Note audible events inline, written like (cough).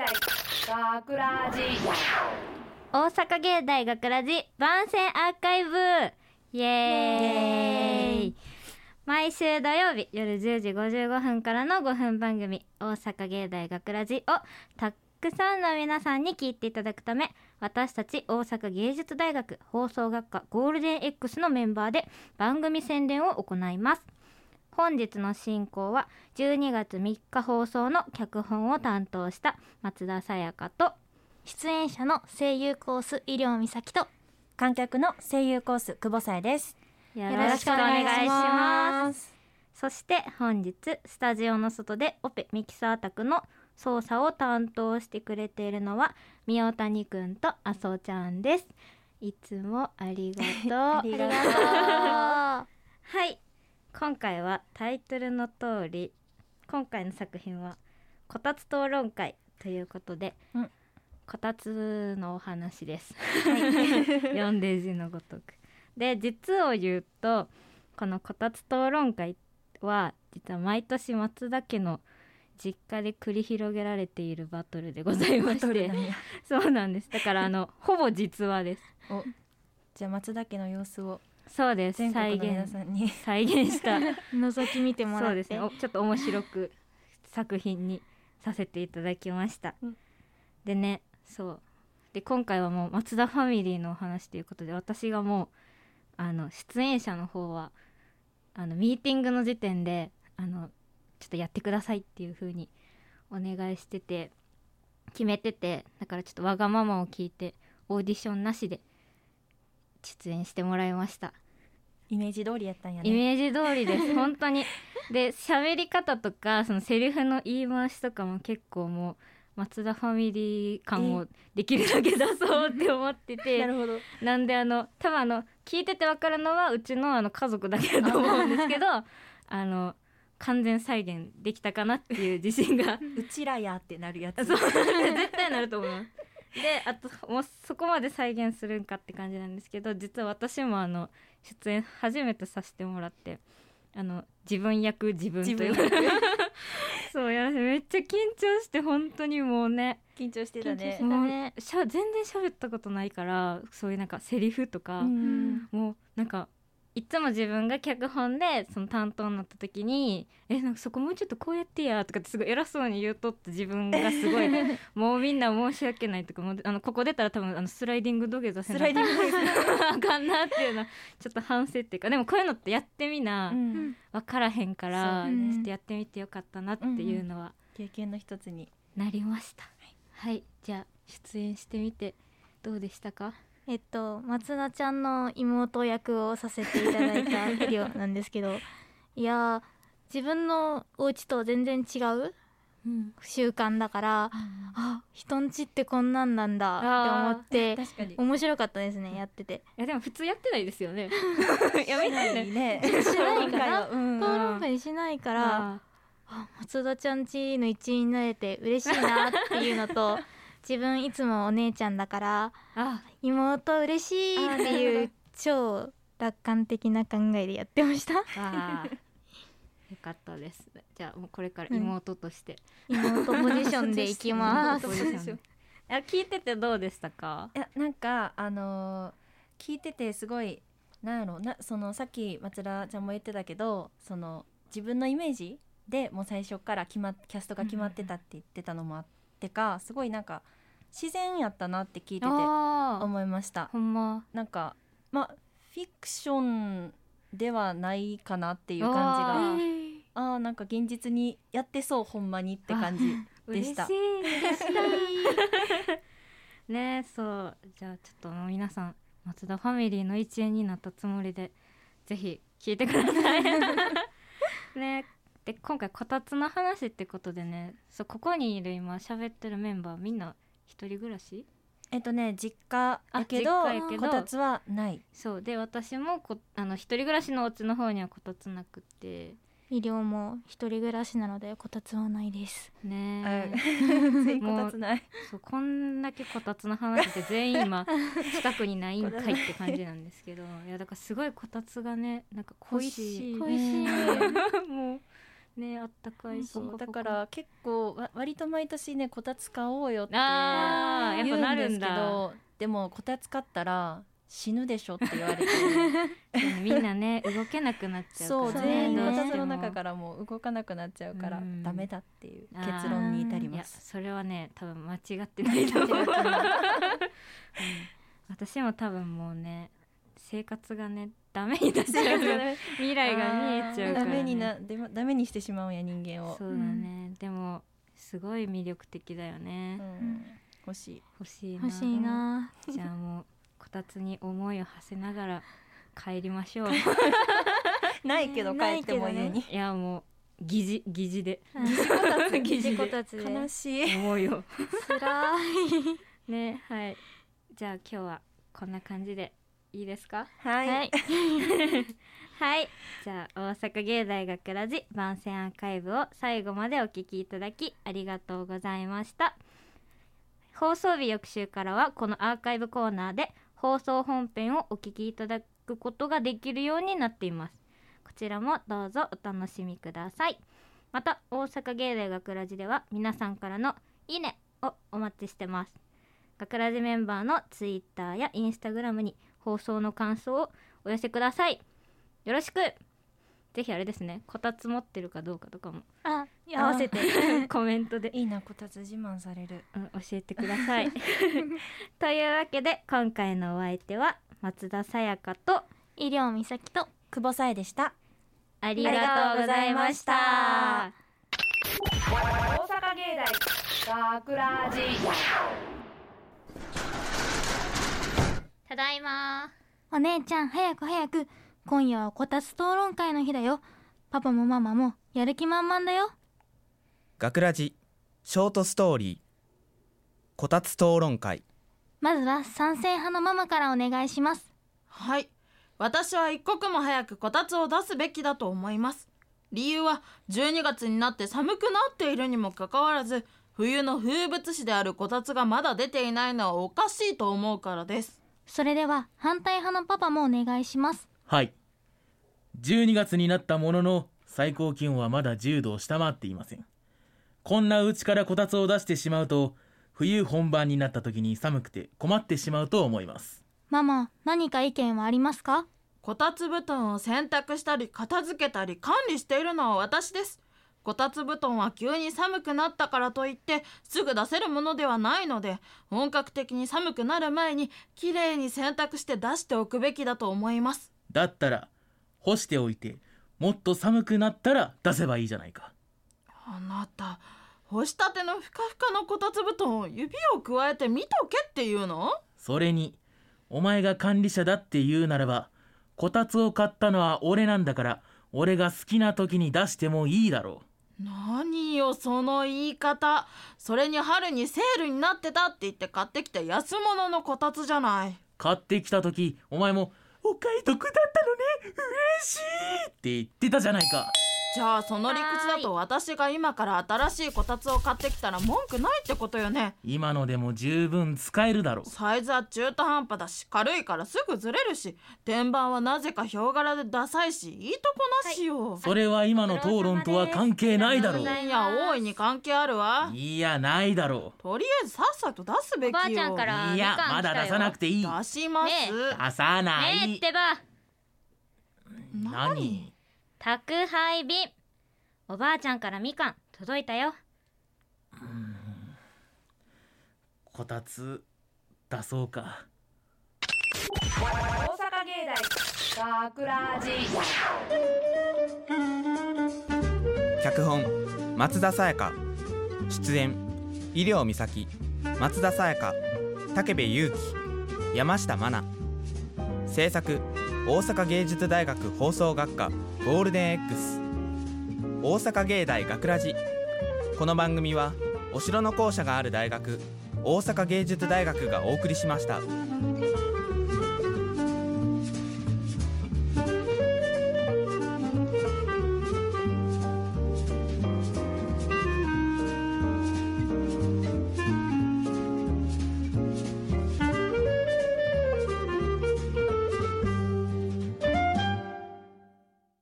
大学ラジ。大阪芸大学ラジ番宣アーカイブ。イエーイ。毎週土曜日夜10時55分からの5分番組「大阪芸大学ラジをたくさんの皆さんに聞いていただくため私たち大阪芸術大学放送学科ゴールデン X のメンバーで番組宣伝を行います。本日の進行は12月3日放送の脚本を担当した松田さやかと出演者の声優コース医療美咲と観客の声優コース久保さえです。よろしくお願いします。そして本日スタジオの外でオペミキサー宅の操作を担当してくれているのは宮谷くんとあそうちゃんです。いつもありがとう。(laughs) ありがとう。(laughs) はい今回はタイトルの通り今回の作品はこたつ討論会ということで、うん。こたつのお話です、読んで字のごとく。で実を言うとこのこたつ討論会は実は毎年松田家の実家で繰り広げられているバトルでございまして (laughs) そうなんです。だからあのほぼ実話です。お。じゃあ松田家の様子をそうです。再現さんに。再現した。(laughs) 覗き見てもらって。そうですね。おちょっと面白く作品にさせていただきました、うん。でねそう。で今回はもう松田ファミリーのお話ということで私がもうあの出演者の方はあのミーティングの時点であのちょっとやってくださいっていう風にお願いしてて決めててだからちょっとわがままを聞いてオーディションなしで出演してもらいました。イメージ通りやったんやね。イメージ通りです。(laughs) 本当に。で喋り方とかそのセリフの言い回しとかも結構もう松田ファミリー感をできるだけ出そうって思ってて。(laughs) なるほど。なんであの多分あの聞いてて分かるのはうちのあの家族だけだと思うんですけど (laughs) あの完全再現できたかなっていう自信が。うちらやってなるやつ。そう絶対なると思うであともうそこまで再現するんかって感じなんですけど実は私もあの出演初めてさせてもらってあの自分役自分という。(laughs) そうやめっちゃ緊張して本当にもうね。緊張してたね。もうしゃ全然喋ったことないからそういうなんかセリフとか、うん。もうなんかいつも自分が脚本でその担当になった時に「えなんかそこもうちょっとこうやってや」とかってすごい偉そうに言うとって自分がすごい (laughs) もうみんな申し訳ないとかもうあのここ出たら多分あのスライディング土下座せなスライディング (laughs) あかんなっていうのはちょっと反省っていうかでもこういうのってやってみなうん。分からへんから、そうね。ちょっとやってみてよかったなっていうのは経験の一つに。なりました。はい、じゃあ出演してみてどうでしたか？えっと松田ちゃんの妹役をさせていただいたエリオなんですけど (laughs) いやー自分のお家と全然違う習慣だから、あ人ん家ってこんなんなんだって思って (laughs) 面白かったですねやってて。いやでも普通やってないですよね。い (laughs) やみんなね。ね。しないかなうん討論会しないから、ああ松田ちゃん家の一員になれて嬉しいなっていうのと自分いつもお姉ちゃんだからあ。妹嬉しいっていう超楽観的な考えでやってました。よかったです。じゃあもうこれから妹として、妹ポジションでいきます。あ聞いててどうでしたか？いやなんかあのー聞いててすごいなんやろ。なそのさっき松田ちゃんも言ってたけどその自分のイメージでもう最初から決まっキャストが決まってたって言ってたのもあってかすごいなんか自然やったなって聞いててああ思いました。ほんま。なんかまあフィクションではないかなっていう感じあがー。あーなんか現実にやってそうほんまにって感じでした。嬉しい。(laughs) ねそう。じゃあちょっと皆さん松田ファミリーの一員になったつもりでぜひ聞いてください。(laughs) ねで今回こたつの話ってことでねそうここにいる今喋ってるメンバーみんな一人暮らし？えっとね実家やけどやけど？こたつはない。そう。で私もこあの一人暮らしのお家の方にはこたつなくって。医療も一人暮らしなのでこたつはないです。ね (laughs) 全員こたつない。そうこんだけこたつの話で全員今 (laughs) 近くにないんかいって感じなんですけど。いやだからすごいこたつがねなんか恋しい。恋しいもうねあったかいしそうだから結構わ割と毎年ねこたつ買おうよって言うんですけどでもこたつ買ったら死ぬでしょって言われて。(laughs) みんなね動けなくなっちゃうそう全員こたつの中からもう動かなくなっちゃうからうん。ダメだっていう結論に至りいやます。それはね多分間違ってないと思う、(laughs) うん。私も多分もうね生活がねダメになっちゃう (laughs) 未来が見えちゃうから、ね、ダメになでもダメにしてしまうんや人間を。そうだね、でもすごい魅力的だよね、うん。欲しい。欲しいな。欲しいな。(laughs) じゃあもうこたつに思いを馳せながら帰りましょう。(laughs) ないけど帰っても家に。いやもう疑似疑似で。疑似こたつ。で。悲しい。思いを。つらい。ねはい。じゃあ今日はこんな感じでいいですか？はい。はい。(laughs) はい。じゃあ大阪芸大学ラジ番宣アーカイブを最後までお聞きいただきありがとうございました。放送日翌週からはこのアーカイブコーナーで放送本編をお聞きいただくことができるようになっています。こちらもどうぞお楽しみください。また大阪芸大学ラジでは皆さんからのいいねをお待ちしてます。学ラジメンバーのツイッターやインスタグラムに放送の感想をお寄せください。よろしく。ぜひあれですね。こたつ持ってるかどうかとかもあ合わせて (laughs) コメントで、いいなこたつ自慢される。うん教えてください。(laughs) というわけで今回のお相手は松田さやかと医療美咲と久保さえでした。ありがとうございました。大阪芸大学ラジただいま。お姉ちゃん早く早く。今夜はこたつ討論会の日だよ。パパもママもやる気満々だよ。学ラジショートストーリーこたつ討論会。まずは賛成派のママからお願いします。はい。私は一刻も早くこたつを出すべきだと思います。理由は12月になって寒くなっているにもかかわらず冬の風物詩であるこたつがまだ出ていないのはおかしいと思うからですそれでは反対派のパパもお願いします。はい。12月になったものの最高気温はまだ10度を下回っていません。こんなうちからこたつを出してしまうと冬本番になった時に寒くて困ってしまうと思います。ママ何か意見はありますか？こたつ布団を洗濯したり片付けたり管理しているのは私ですこたつ布団は急に寒くなったからといってすぐ出せるものではないので本格的に寒くなる前にきれいに洗濯して出しておくべきだと思います。だったら干しておいてもっと寒くなったら出せばいいじゃないか。あなた干したてのふかふかのこたつ布団を指をくわえて見とけっていうの？それにお前が管理者だって言うならばこたつを買ったのは俺なんだから俺が好きな時に出してもいいだろ何よその言い方。それに春にセールになってたって言って買ってきた安物のこたつじゃない。買ってきた時お前も「お買い得だったのね。嬉しい!」って言ってたじゃないか。じゃあその理屈だと私が今から新しいこたつを買ってきたら文句ないってことよね。今のでも十分使えるだろう。サイズは中途半端だし軽いからすぐずれるし天板はなぜかヒョウ柄でダサいしいいとこなしよ、それは今の討論とは関係ないだろいや大いに関係あるわ。ういやないだろとりあえずさっさと出すべきよ。おばあちゃんからういやまだ出さなくていい。出します、ね出さなねえいってば。何？宅配便。おばあちゃんからみかん。届いたよ。こたつ出そうか。大阪芸大。学ラジ脚本。松田沙也加出演。医療美咲。松田沙也加武部勇樹。山下真奈。制作大阪芸術大学放送学科ゴールデン X 大阪芸大学ラジこの番組はお城の校舎がある大学大阪芸術大学がお送りしました。